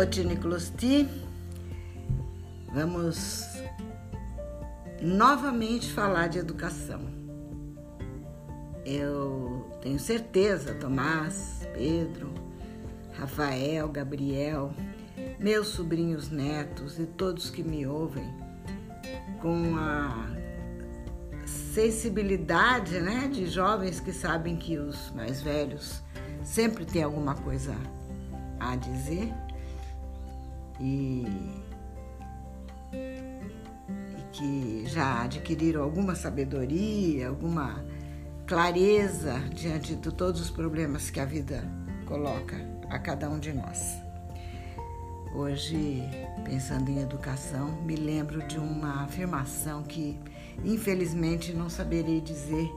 Botini Closti, vamos novamente falar de educação. Eu tenho certeza, Tomás, Pedro, Rafael, Gabriel, meus sobrinhos netos e todos que me ouvem, com a sensibilidade né, de jovens que sabem que os mais velhos sempre têm alguma coisa a dizer e, e que já adquiriram alguma sabedoria, alguma clareza diante de todos os problemas que a vida coloca a cada um de nós. Hoje, pensando em educação, me lembro de uma afirmação que, infelizmente, não saberei dizer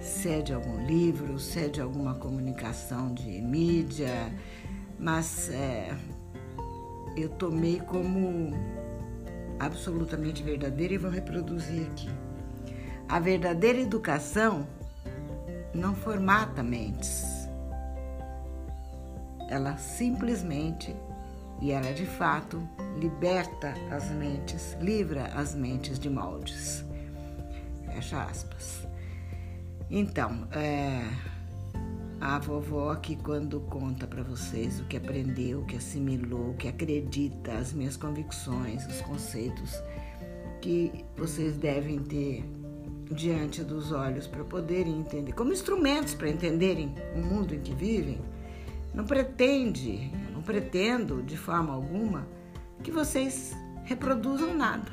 se é de algum livro, se é de alguma comunicação de mídia, mas é, eu tomei como absolutamente verdadeira e vou reproduzir aqui. A verdadeira educação não formata mentes. Ela simplesmente, e ela de fato, liberta as mentes, livra as mentes de moldes. Fecha aspas. Então, é, a vovó que quando conta para vocês o que aprendeu, o que assimilou, o que acredita, as minhas convicções, os conceitos que vocês devem ter diante dos olhos para poderem entender, como instrumentos para entenderem o mundo em que vivem, não pretende, não pretendo de forma alguma que vocês reproduzam nada.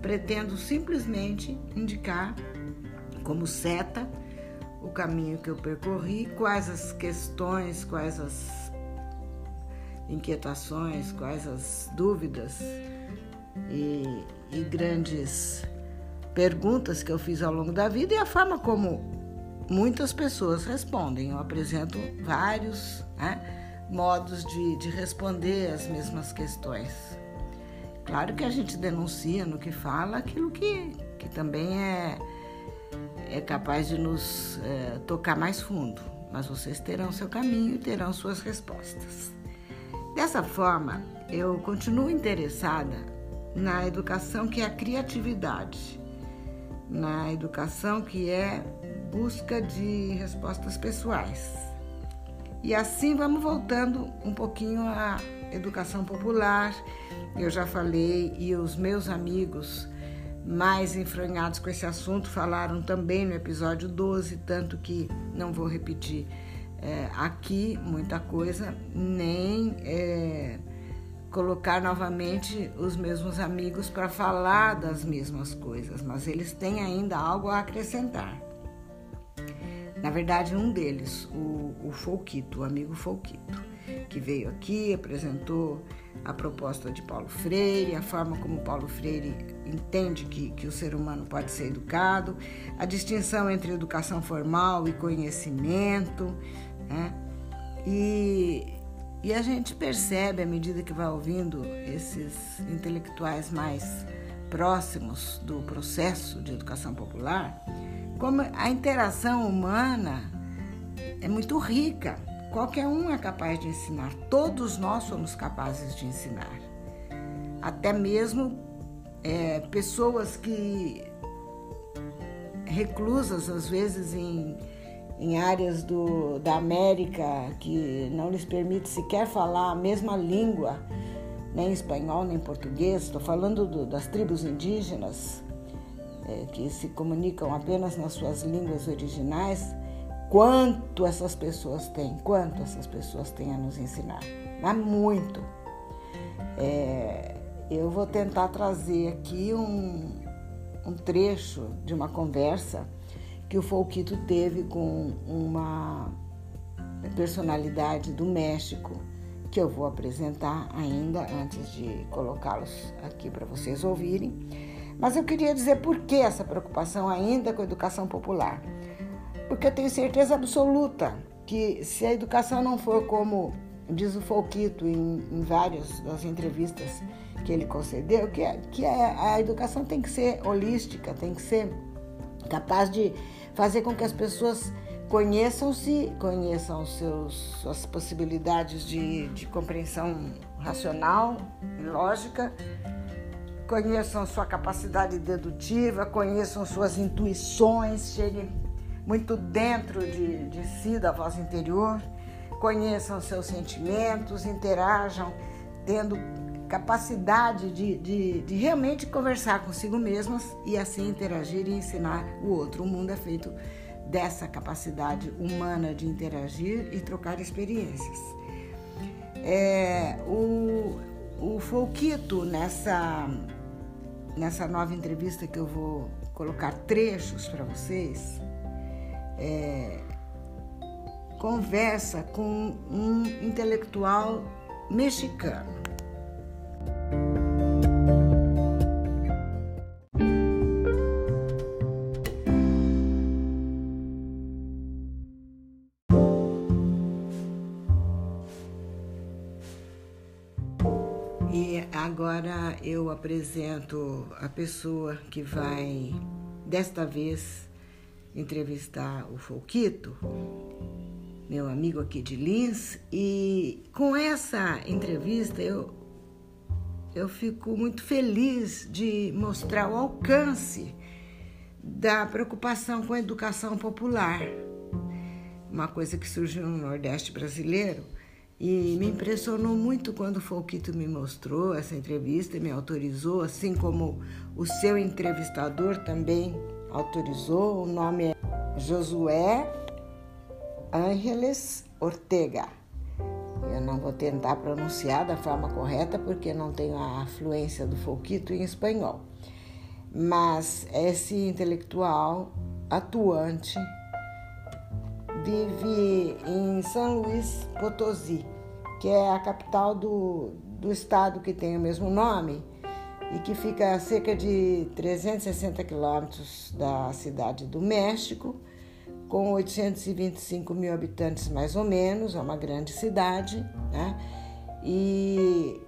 Pretendo simplesmente indicar como seta o caminho que eu percorri, quais as questões, quais as inquietações, quais as dúvidas e, e grandes perguntas que eu fiz ao longo da vida e a forma como muitas pessoas respondem. Eu apresento vários né, modos de, de responder as mesmas questões. Claro que a gente denuncia no que fala aquilo que, que também é, é capaz de nos é, tocar mais fundo, mas vocês terão seu caminho e terão suas respostas. Dessa forma, eu continuo interessada na educação que é a criatividade na educação, que é busca de respostas pessoais. E assim vamos voltando um pouquinho à educação popular. Eu já falei e os meus amigos mais enfranhados com esse assunto falaram também no episódio 12, tanto que não vou repetir é, aqui muita coisa, nem é, colocar novamente os mesmos amigos para falar das mesmas coisas, mas eles têm ainda algo a acrescentar. Na verdade, um deles, o, o Folquito, o amigo Folquito, que veio aqui, apresentou a proposta de Paulo Freire, a forma como Paulo Freire entende que, que o ser humano pode ser educado, a distinção entre educação formal e conhecimento, né? E e a gente percebe, à medida que vai ouvindo esses intelectuais mais próximos do processo de educação popular, como a interação humana é muito rica. Qualquer um é capaz de ensinar, todos nós somos capazes de ensinar. Até mesmo é, pessoas que reclusas às vezes em em áreas do, da América que não lhes permite sequer falar a mesma língua, nem espanhol nem português. Estou falando do, das tribos indígenas é, que se comunicam apenas nas suas línguas originais. Quanto essas pessoas têm, quanto essas pessoas têm a nos ensinar, mas muito. É, eu vou tentar trazer aqui um, um trecho de uma conversa que o Folquito teve com uma personalidade do México, que eu vou apresentar ainda antes de colocá-los aqui para vocês ouvirem. Mas eu queria dizer por que essa preocupação ainda com a educação popular. Porque eu tenho certeza absoluta que se a educação não for como diz o Folquito em, em várias das entrevistas que ele concedeu, que, é, que a, a educação tem que ser holística, tem que ser capaz de fazer com que as pessoas Conheçam-se, conheçam seus, suas possibilidades de, de compreensão racional e lógica, conheçam sua capacidade dedutiva, conheçam suas intuições, cheguem muito dentro de, de si, da voz interior, conheçam seus sentimentos, interajam, tendo capacidade de, de, de, realmente conversar consigo mesmas e assim interagir e ensinar o outro. O mundo é feito dessa capacidade humana de interagir e trocar experiências. É, o, o Folquito, nessa, nessa nova entrevista que eu vou colocar trechos para vocês, é, conversa com um intelectual mexicano. E agora eu apresento a pessoa que vai, desta vez, entrevistar o Folquito, meu amigo aqui de Lins, e com essa entrevista eu, eu fico muito feliz de mostrar o alcance da preocupação com a educação popular, uma coisa que surgiu no Nordeste brasileiro e me impressionou muito quando o Folquito me mostrou essa entrevista e me autorizou, assim como o seu entrevistador também autorizou. O nome é Josué Ángeles Ortega. Eu não vou tentar pronunciar da forma correta porque não tenho a fluência do Folquito em espanhol. Mas esse intelectual atuante vive em São Luís Potosí, que é a capital do, do estado que tem o mesmo nome e que fica a cerca de 360 quilômetros da cidade do México, com 825 mil habitantes mais ou menos, é uma grande cidade, né? E,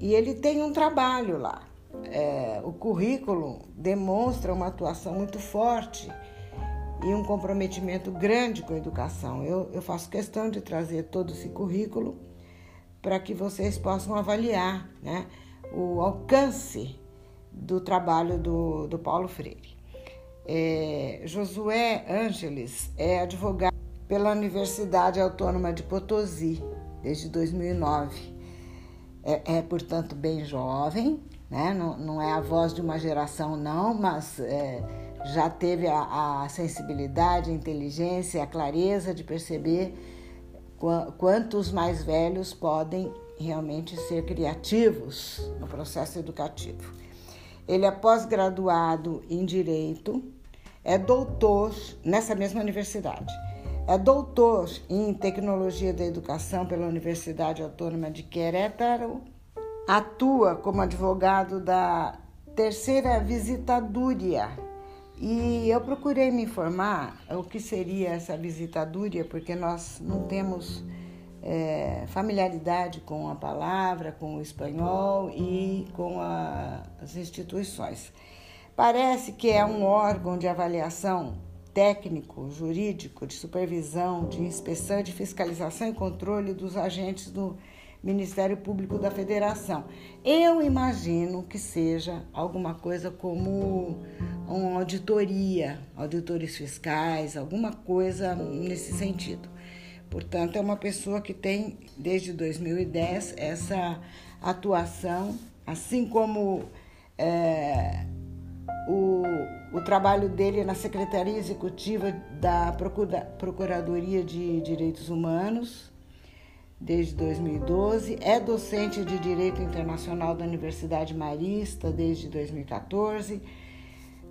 e ele tem um trabalho lá. É, o currículo demonstra uma atuação muito forte e um comprometimento grande com a educação. Eu, eu faço questão de trazer todo esse currículo para que vocês possam avaliar né, o alcance do trabalho do, do Paulo Freire. É, Josué Ângeles é advogado pela Universidade Autônoma de Potosí desde 2009. É, é portanto, bem jovem, né? não, não é a voz de uma geração, não, mas é, já teve a, a sensibilidade, a inteligência, a clareza de perceber quantos mais velhos podem realmente ser criativos no processo educativo. Ele é pós-graduado em Direito, é doutor nessa mesma universidade. É doutor em Tecnologia da Educação pela Universidade Autônoma de Querétaro. Atua como advogado da Terceira Visitadoria e eu procurei me informar o que seria essa visitadoria, porque nós não temos é, familiaridade com a palavra, com o espanhol e com a, as instituições. Parece que é um órgão de avaliação técnico, jurídico, de supervisão, de inspeção, de fiscalização e controle dos agentes do Ministério Público da Federação. Eu imagino que seja alguma coisa como uma auditoria, auditores fiscais, alguma coisa nesse sentido. Portanto, é uma pessoa que tem desde 2010 essa atuação, assim como é, o, o trabalho dele na Secretaria Executiva da Procuradoria de Direitos Humanos desde 2012, é docente de Direito Internacional da Universidade Marista desde 2014,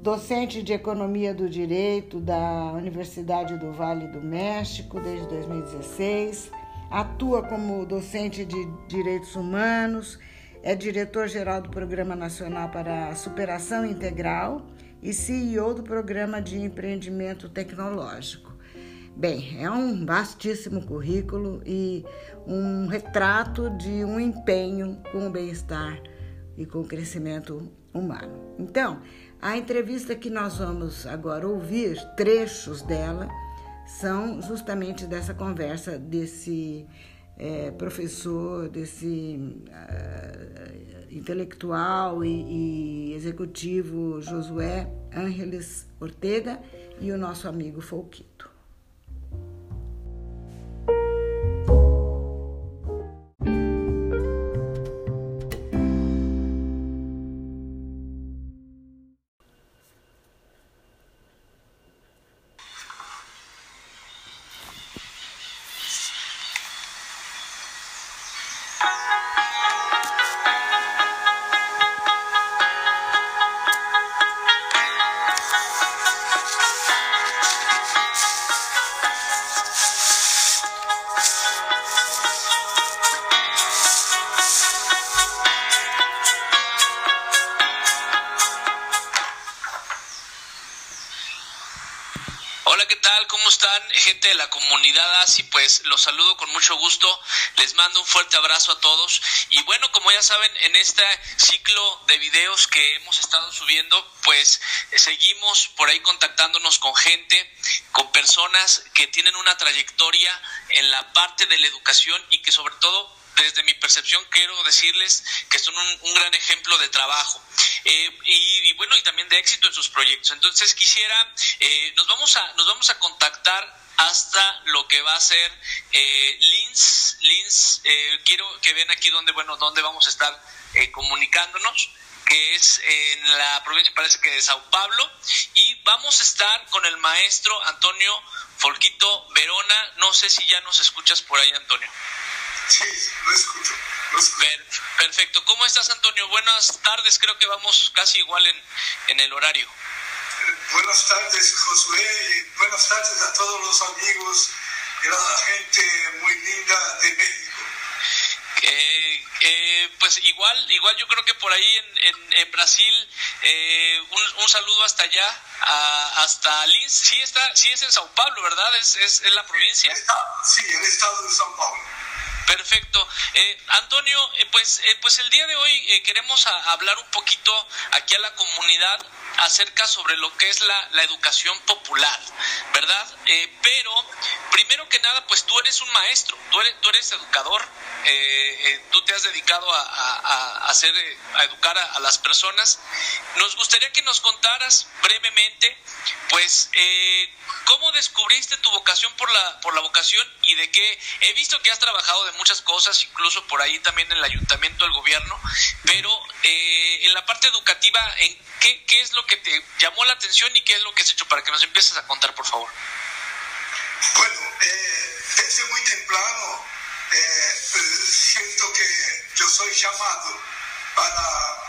docente de Economia do Direito da Universidade do Vale do México desde 2016, atua como docente de Direitos Humanos, é diretor-geral do Programa Nacional para a Superação Integral e CEO do Programa de Empreendimento Tecnológico. Bem, é um vastíssimo currículo e um retrato de um empenho com o bem-estar e com o crescimento humano. Então, a entrevista que nós vamos agora ouvir, trechos dela, são justamente dessa conversa desse é, professor, desse uh, intelectual e, e, executivo Josué Ángeles Ortega e o nosso amigo Folquito. Gente de la comunidad ASI, pues los saludo con mucho gusto, les mando un fuerte abrazo a todos. Y bueno, como ya saben, en este ciclo de videos que hemos estado subiendo, pues seguimos por ahí contactándonos con gente, con personas que tienen una trayectoria en la parte de la educación y que sobre todo desde mi percepción quiero decirles que son un, gran ejemplo de trabajo. Eh, y, bueno y también de éxito en sus proyectos. Entonces quisiera eh, nos vamos a nos vamos a contactar hasta lo que va a ser eh, Lins. Lins, eh, quiero que vean aquí donde, bueno, donde vamos a estar eh, comunicándonos que es en la provincia, parece que de Sao Paulo, y vamos a estar con el maestro Antonio Folquito Verona. No sé si ya nos escuchas por ahí, Antonio. Sí, lo escucho. perfecto. ¿Cómo estás, Antonio? Buenas tardes. Creo que vamos casi igual en, en el horario. Buenas tardes, Josué. Buenas tardes a todos los amigos y a la gente muy linda de México. Eh, eh, pues igual, igual yo creo que por ahí en, en, Brasil, eh, un, saludo hasta allá, hasta Lins. Sí está, sí es en Sao Paulo, ¿verdad? Es, es, la provincia. sí, el estado de Sao Paulo. Perfecto. Antonio, pues, pues el día de hoy queremos hablar un poquito aquí a la comunidad acerca sobre lo que es la, la educación popular, ¿verdad? Eh, pero, primero que nada, pues tú eres un maestro, tú eres, tú eres educador, eh, eh, tú te has dedicado a, a, hacer, a educar a, las personas. Nos gustaría que nos contaras brevemente, pues, cómo descubriste tu vocación por la, por la vocación y de qué, he visto que has trabajado de muchas cosas, incluso por ahí también en el ayuntamiento, el gobierno, pero en la parte educativa, ¿en qué, qué es lo que te llamó la atención y qué es lo que has hecho para que nos empieces a contar, por favor? Bueno, eh, desde muy temprano eh, siento que yo soy llamado para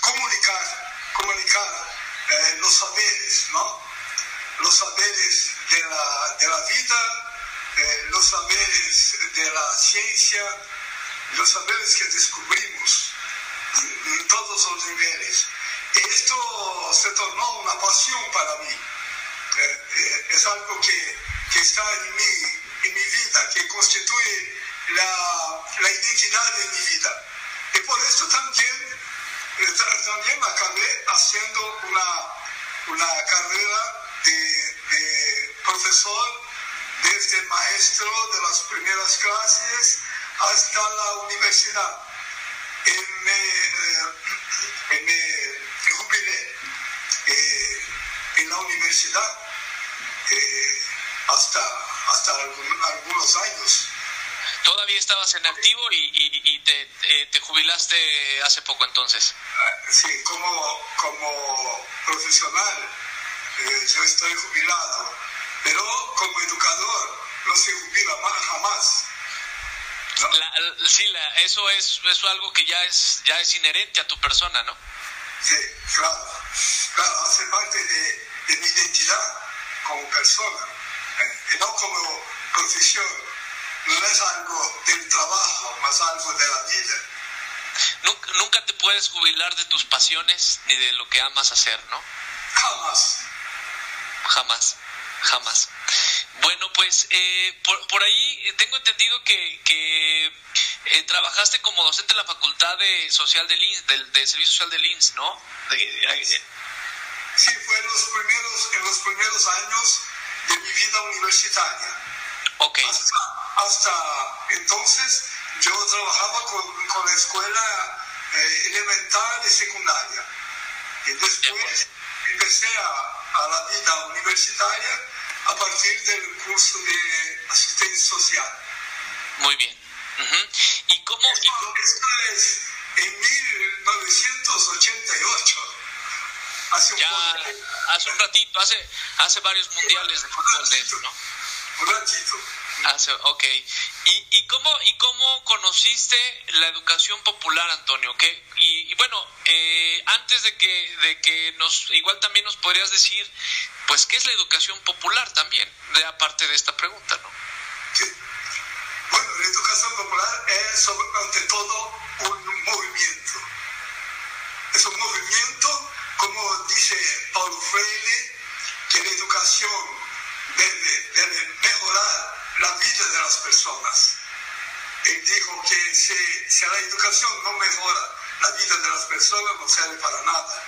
comunicar, comunicar eh, los saberes, ¿no? Los saberes de la, de la vida, eh, los saberes de la ciencia, los saberes que descubrimos en todos los niveles. Esto se tornó una pasión para mí. Eh, eh, es algo que, que, está en mí, en mi vida, que constituye la, la identidad de mi vida. Y por eso también, eh, también acabé haciendo una, una carrera de, profesor desde maestro de las primeras clases hasta la universidad. En, en, jubilé eh, en la universidad eh, hasta, hasta algunos años. Todavía estabas en activo y, te, eh, te, jubilaste hace poco entonces. Ah, sí, como, como profesional yo estoy jubilado, pero como educador no se jubila jamás. sí, eso es, eso algo que ya es, ya es inherente a tu persona, ¿no? Sí, claro, claro, hace parte de, de mi identidad como persona, ¿eh? y no como profesión. No es algo del trabajo, más algo de la vida. Nunca, nunca te puedes jubilar de tus pasiones ni de lo que amas hacer, ¿no? Jamás. Jamás, jamás. Bueno, pues eh, por, por, ahí tengo entendido que, que eh, trabajaste como docente en la Facultad de Social de Linz, del, de Servicio Social de Linz, ¿no? sí, fue en los primeros, en los primeros años de mi vida universitaria. Ok. Hasta, hasta entonces yo trabajaba con, con la escuela eh, elemental y secundaria. Y después empecé a, a la vida universitaria a partir del curso de asistencia social. Muy bien. ¿Y cómo? y Esto, cómo- esto es en 1988. Hace un ya hace un ratito, hace, hace varios mundiales de fútbol de ¿no? Un ratito. Hace, ok. ¿Y, cómo, ¿Y cómo conociste la educación popular, Antonio? ¿Qué, y, bueno, eh, antes de que, de que nos, igual también nos podrías decir, pues, ¿qué es la educación popular también? De aparte de esta pregunta, ¿no? Sí. Bueno, la educación popular es ante todo un movimiento. Es un movimiento, como dice Paulo Freire, que la educación debe, debe mejorar la vida de las personas. Él dijo que si, si la educación no mejora la vida de las personas, no sirve para nada.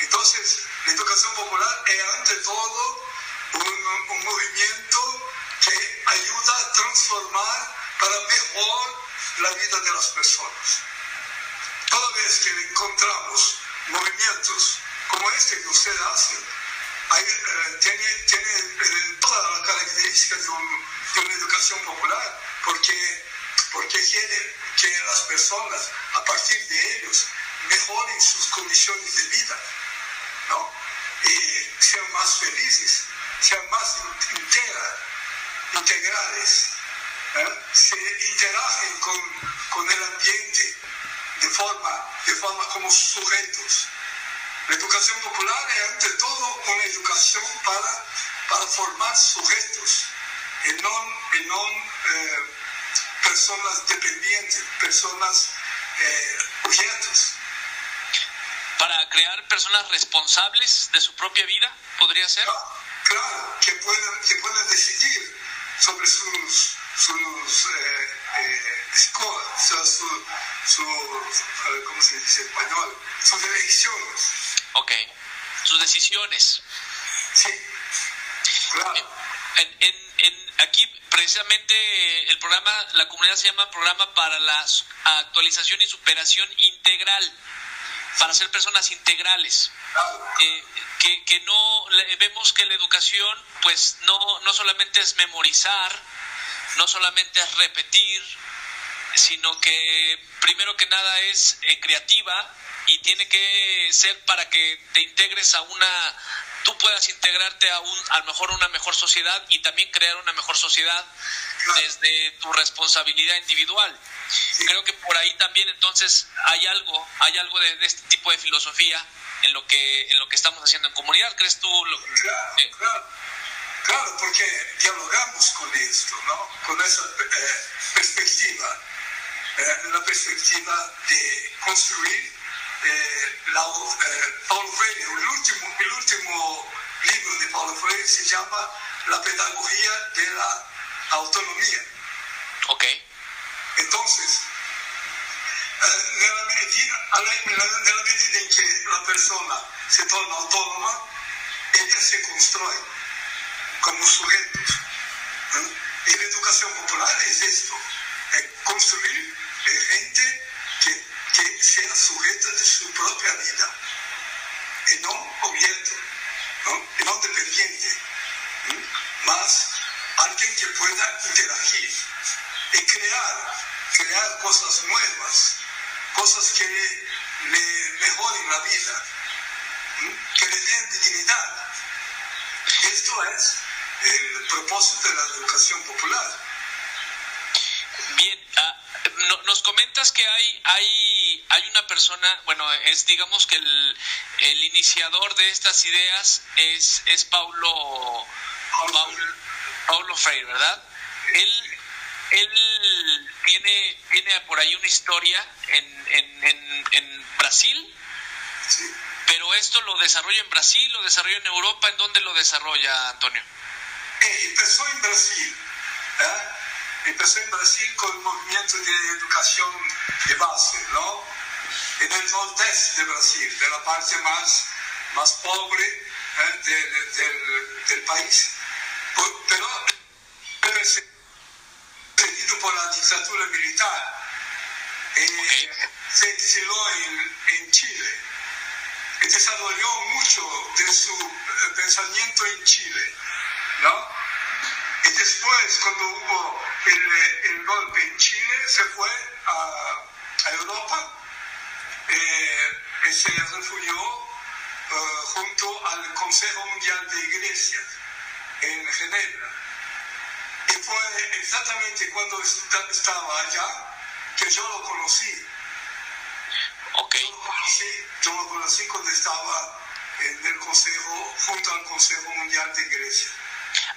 Entonces, la educación popular es ante todo un, un movimiento que ayuda a transformar para mejor la vida de las personas. Toda vez que encontramos movimientos como este que usted hace, eh, tiene, tiene eh, todas las características de, un- de una educación popular, porque, porque quiere que las personas, a partir de ellos, mejoren sus condiciones de vida. ¿no? Y sean más felices, sean más in- intera- integrales, ¿eh? se interagen con, con el ambiente de forma, de forma como sujetos. La educación popular es ante todo una educación para, para formar sujetos y no, y no eh, personas dependientes, personas eh, objetos. Para crear personas responsables de su propia vida, ¿podría ser? Claro, claro, que pueden, que pueden decidir sobre sus, sus eh, eh, sea, su, su, ¿cómo se dice en español? Sus elecciones. Ok. Sus decisiones. Sí, claro. En, en, en- aquí precisamente el programa, la comunidad se llama Programa para la Actualización y Superación Integral, para ser personas integrales. claro. Eh, que, que no vemos que la educación pues no, no solamente es memorizar, no solamente es repetir, sino que primero que nada es eh, creativa y tiene que ser para que te integres a una tú puedas integrarte a un a lo mejor una mejor sociedad y también crear una mejor sociedad Claro. desde tu responsabilidad individual. Creo que por ahí también entonces hay algo, hay algo de, de este tipo de filosofía en lo que en lo que estamos haciendo en comunidad. ¿Crees tú? Lo, Claro, eh, claro. Claro, porque dialogamos con esto, ¿no? Con esa eh, perspectiva, eh, la perspectiva de construir eh, la, eh, Paulo Freire, el último, el último libro de Paulo Freire se llama La pedagogía de la autonomía. ok, Entonces, eh, nella medida, alla- nella, nella medida in che la persona si torna autonoma, ella se construye como sujetos. ¿eh? Y la educación popular es esto, es construir eh, gente que, que sea sujeta de su propia vida, y no objeto, ¿no? y no dependiente, más alguien que pueda interagir y crear, crear cosas nuevas, cosas que le, le mejoren la vida, que le den dignidad. Esto es el propósito de la educación popular. bien. ah, no- nos comentas que hay hay hay una persona, bueno, es digamos que el, iniciador de estas ideas es es Paulo Paulo, Paulo Freire, ¿verdad? Él, él tiene, tiene por ahí una historia en, en, en, en Brasil, pero esto lo desarrolla en Brasil, lo desarrolla en Europa, ¿en dónde lo desarrolla, Antonio? Eh, empezó en Brasil. ¿eh? Empezó en Brasil con el movimiento de educación de base, ¿no? En el nordeste de Brasil, de la parte más, más pobre ¿eh? de- de- del, del país. pero perseguido por la dictadura militar. Eh, se exiló en, en Chile y desarrolló mucho de su eh, pensamiento en Chile, ¿no? Y después, cuando hubo el, el golpe en Chile, se fue a, a Europa eh, y se refugió eh, junto al Consejo Mundial de Iglesias en Ginebra. Y fue exactamente cuando estaba allá que yo lo conocí. Ok. Yo lo conocí, yo lo conocí cuando estaba en el Consejo, junto al Consejo Mundial de Iglesia.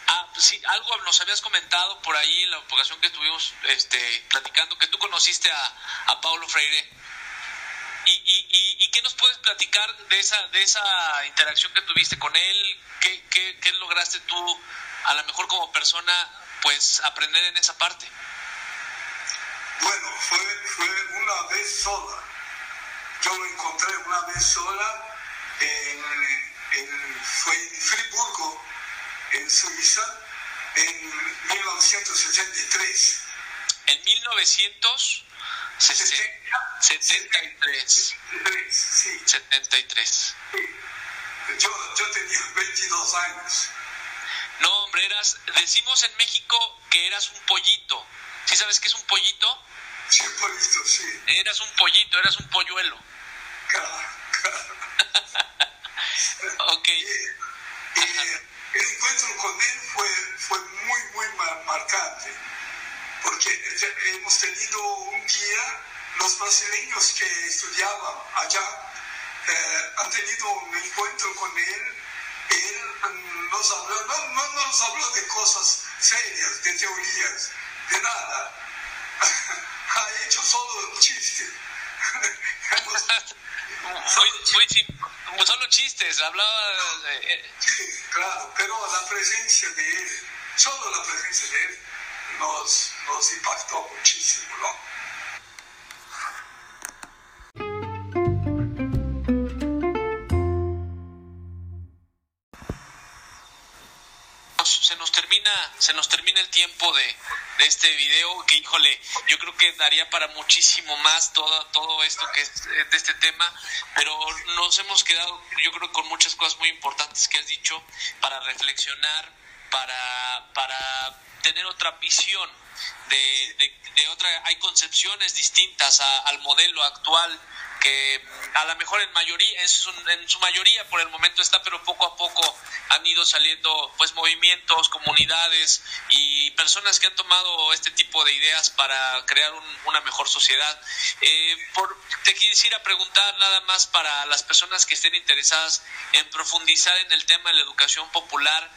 Ah, sí, algo nos habías comentado por ahí en la ocasión que estuvimos este, platicando, que tú conociste a, a Paulo Freire. ¿Y, y, y, y qué nos puedes platicar de esa, de esa interacción que tuviste con él? ¿Qué, qué, qué lograste tú, a lo mejor como persona, pues aprender en esa parte? Bueno, fue, fue una vez sola. Yo lo encontré una vez sola en, en, fue en Friburgo, en Suiza, en 1973. En 1973. sí. 73. Yo, yo tenía 22 años. No, hombre, eras, decimos en México que eras un pollito. ¿Sí sabes qué es un pollito? Sí, un pollito, sí. Eras un pollito, eras un polluelo. Claro, claro. ok. Y, y el encuentro con él fue, fue muy, muy mar marcante, porque hemos tenido un día, los brasileños que estudiaban allá eh, han tenido un encuentro con él, él nos habló, no, no nos habló de cosas serias, de teorías, de nada, ha hecho solo chistes. muy, muy, solo chistes, hablaba... Eh, Sí, claro, pero la presencia de él, solo la presencia de él, nos, nos impactó muchísimo, se nos termina se nos termina el tiempo de, de, este video que híjole yo creo que daría para muchísimo más todo todo esto que es de este tema pero nos hemos quedado yo creo con muchas cosas muy importantes que has dicho para reflexionar para para tener otra visión de, de, otra hay concepciones distintas a, al modelo actual que a lo mejor en mayoría en su, en su, mayoría por el momento está pero poco a poco han ido saliendo pues movimientos comunidades y personas que han tomado este tipo de ideas para crear un, una mejor sociedad. Eh, por, te quisiera preguntar nada más para las personas que estén interesadas en profundizar en el tema de la educación popular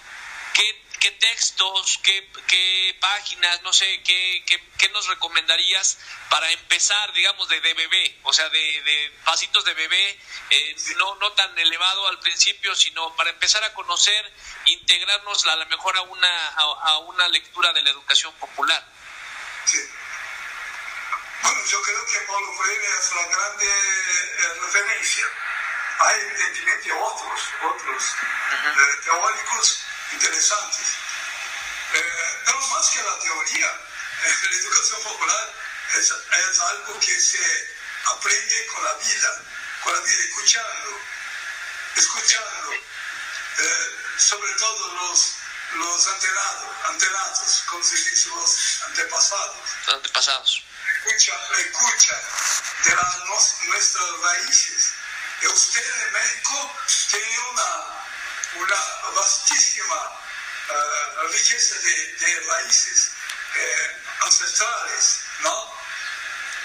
qué qué textos, qué, qué páginas, no sé, qué, qué, qué, nos recomendarías para empezar, digamos, de, de bebé, o sea, de, de, pasitos de bebé, eh, no, no tan elevado al principio, sino para empezar a conocer, integrarnos a lo mejor a una, a, a una lectura de la educación popular. Sí. Bueno, yo creo que Paulo Freire es la grande eh, referencia. Hay evidentemente otros, otros uh -huh. eh, teóricos interesantes. Eh, pero más que la teoría, eh, la educación popular es, es, algo que se aprende con la vida, con la vida, escuchando, escuchando, eh, sobre todo los, los antenados, antenados, como se dice, los antepasados. Antepasados. Escucha, escucha de las, nuestras raíces. Y usted en México tiene una una vastísima uh, riqueza de, de raíces eh, ancestrales, ¿no?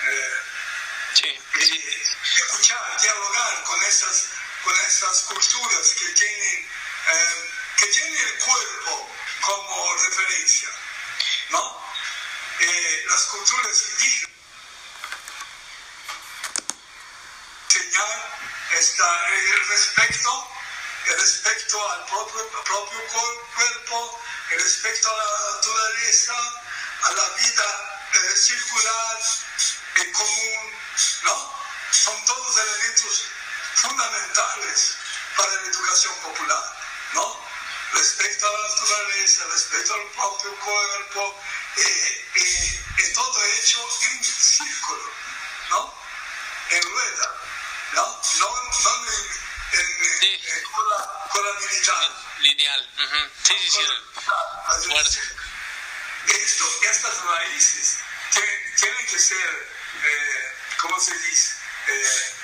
Eh, sí, sí. Escuchar, dialogar con esas, con esas culturas que tienen, eh, que tienen el cuerpo como referencia, ¿no? las culturas indígenas. Enseñar esta, el respeto respecto al propio, propio cuerpo, respecto a la naturaleza, a la vida eh, circular, en común, ¿no? Son todos elementos fundamentales para la educación popular, ¿no? Respecto a la naturaleza, respeto al propio cuerpo, eh, eh, todo hecho en círculo, ¿no? En rueda, ¿no? No, no en, Sí. cola, cola militar. Lineal. Sí, sí, sí. Es decir, esto, estas raíces tienen, tienen que ser, eh, ¿cómo se dice? Eh,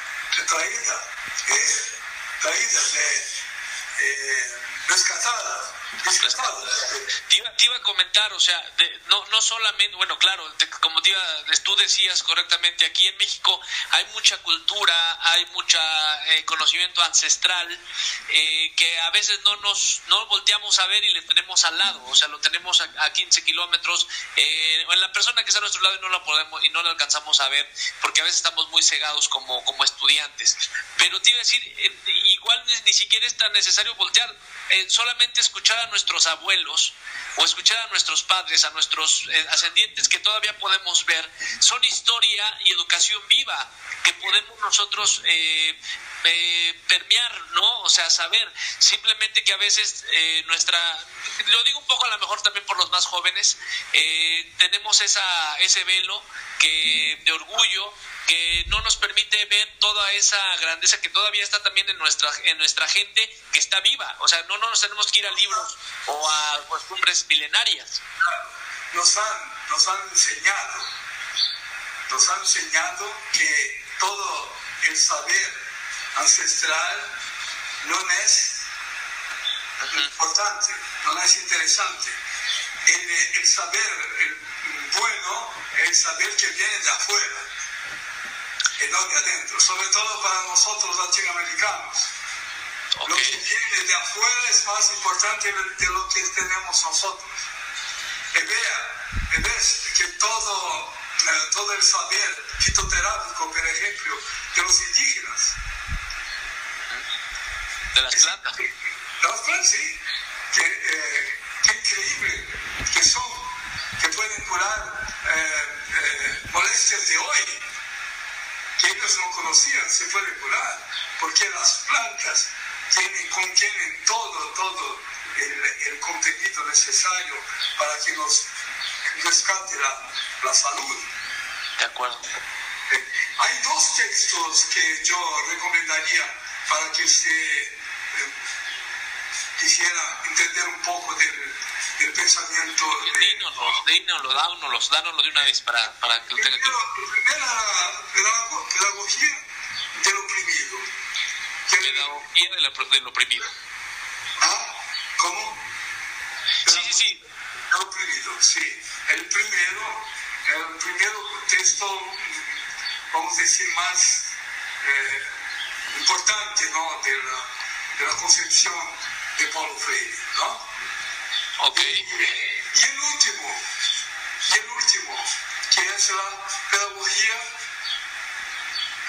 traídas, eh, traídas, eh, eh, rescatadas. Te iba, te iba a comentar, o sea, de- no, no solamente, bueno, claro, te- como te iba- tú decías correctamente, aquí en México hay mucha cultura, hay mucha eh, conocimiento ancestral eh, que a veces no nos no volteamos a ver y le tenemos al lado, o sea, lo tenemos a, a 15 kilómetros, eh, en la persona que está a nuestro lado y no la podemos y no la alcanzamos a ver, porque a veces estamos muy cegados como, como estudiantes. Pero te iba a decir, eh, igual ni, ni siquiera es tan necesario voltear, eh, solamente escuchar a nuestros abuelos o escuchar a nuestros padres, a nuestros eh, ascendientes que todavía podemos ver, son historia y educación viva que podemos nosotros eh, eh, permear, ¿no? O sea, saber, simplemente que a veces eh, nuestra, lo digo un poco a lo mejor también por los más jóvenes, tenemos esa, ese velo que de orgullo que no nos permite ver toda esa grandeza que todavía está también en nuestra en nuestra gente que está viva o sea no, no nos tenemos que ir a libros o a costumbres milenarias Nos han, nos han enseñado, nos han enseñado que todo el saber ancestral no es importante, no es interesante. El, el saber el bueno el saber que viene de afuera, y no de adentro, sobre todo para nosotros latinoamericanos. Ok. Lo que viene de afuera es más importante de lo que tenemos nosotros. Y vea, y ves que todo, eh, todo el saber fitoterápico, por ejemplo, de los indígenas, de las plantas. Las plantas, sí, que, eh, qué increíble que son, que pueden curar eh, eh, molestias de hoy, que ellos no conocían, se puede curar, porque las plantas tienen, contienen todo, todo el, el contenido necesario para que nos rescate la, la salud. de acuerdo Eh, Hay dos textos que yo recomendaría para que usted eh, quisiera entender un poco del, del pensamiento. de- dínoslo dínoslo dánoslo de una vez para, para que lo tenga aquí primera pedago- pedagogía pedagogía de la- del oprimido ¿Ah? ¿Cómo? sí sí sí El oprimido, sí. El primero, el primero texto, vamos a decir, más eh, importante ¿no? de, la, de la concepción de Paulo Freire, ¿no? ok Y el último, y el último, que es la pedagogía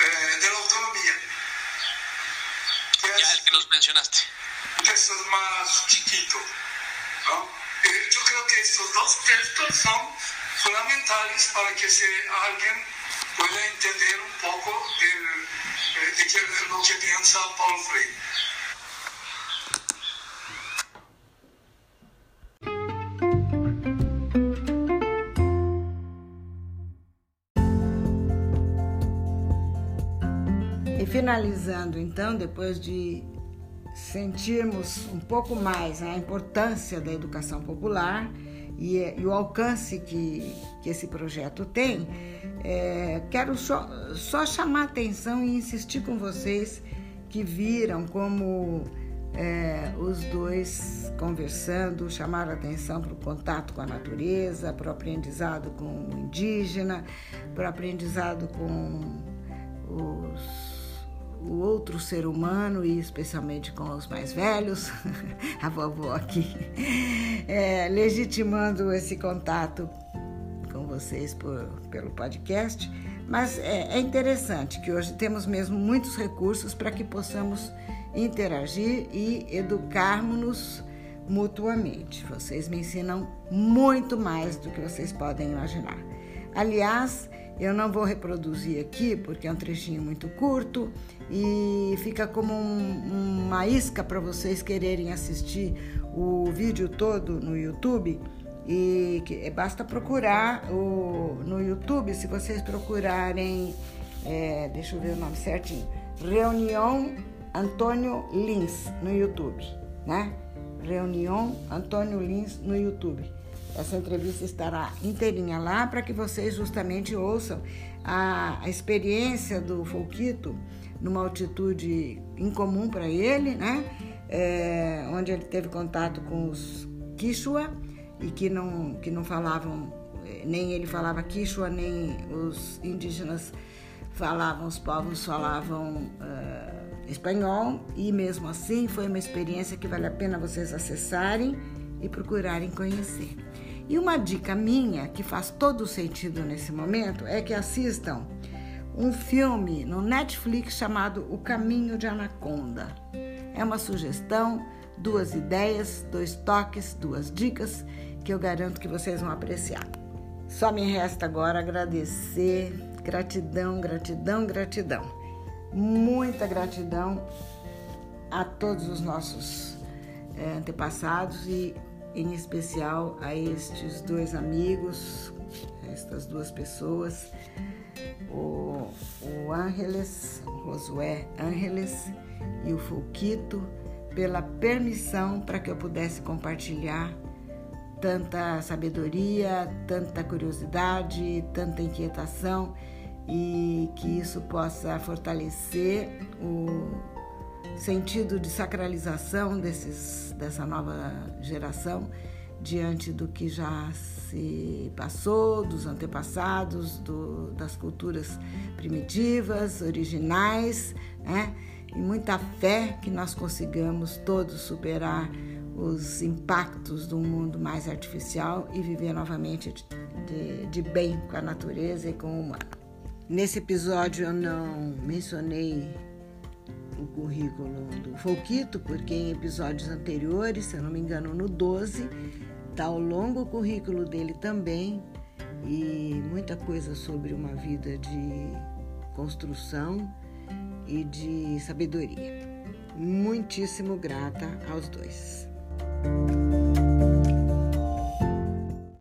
eh, de la autonomía. Que ya es el que nos mencionaste un texto más chiquito, ¿no? Eh, yo creo que estos dos textos son fundamentales para que se, alguien pueda entender un poco del, eh, de lo que piensa Paulo Freire. Finalizando, então, depois de sentirmos um pouco mais a importância da educação popular e, e o alcance que, que esse projeto tem, é, quero só, só chamar atenção e insistir com vocês que viram como é, os dois conversando chamaram atenção para o contato com a natureza, para o aprendizado com o indígena, para o aprendizado com os o outro ser humano e especialmente com os mais velhos, a vovó aqui, é, legitimando esse contato com vocês por, pelo podcast. Mas é, é interessante que hoje temos mesmo muitos recursos para que possamos interagir e educarmos-nos mutuamente. Vocês me ensinam muito mais do que vocês podem imaginar. Aliás, Eu não vou reproduzir aqui porque é um trechinho muito curto e fica como um, uma isca para vocês quererem assistir o vídeo todo no YouTube. E que, basta procurar o, no YouTube, se vocês procurarem, é, deixa eu ver o nome certinho, Reunião Antônio Lins no YouTube, né? Reunião Antônio Lins no YouTube. Essa entrevista estará inteirinha lá para que vocês justamente ouçam a, a experiência do Folquito numa altitude incomum para ele, né? É, onde ele teve contato com os Quichua e que não, que não falavam, nem ele falava Quichua, nem os indígenas falavam, os povos falavam uh, espanhol e mesmo assim foi uma experiência que vale a pena vocês acessarem e procurarem conhecer. E uma dica minha que faz todo sentido nesse momento é que assistam um filme no Netflix chamado O Caminho de Anaconda. É uma sugestão, duas ideias, dois toques, duas dicas que eu garanto que vocês vão apreciar. Só me resta agora agradecer, gratidão, gratidão, gratidão. Muita gratidão a todos os nossos é, antepassados e em especial a estes dois amigos, estas duas pessoas, o, o Ángeles, Josué Ángeles e o Fulquito, pela permissão para que eu pudesse compartilhar tanta sabedoria, tanta curiosidade, tanta inquietação e que isso possa fortalecer o sentido de sacralização desses, dessa nova geração diante do que já se passou, dos antepassados, do, das culturas primitivas, originais, né? e muita fé que nós consigamos todos superar os impactos um mundo mais artificial e viver novamente de, de bem com a natureza e com o humano. Nesse episódio eu não mencionei o currículo do Folquito, porque em episódios anteriores, se eu não me engano, no 12, está o longo currículo dele também e muita coisa sobre uma vida de construção e de sabedoria. Muitíssimo grata aos dois.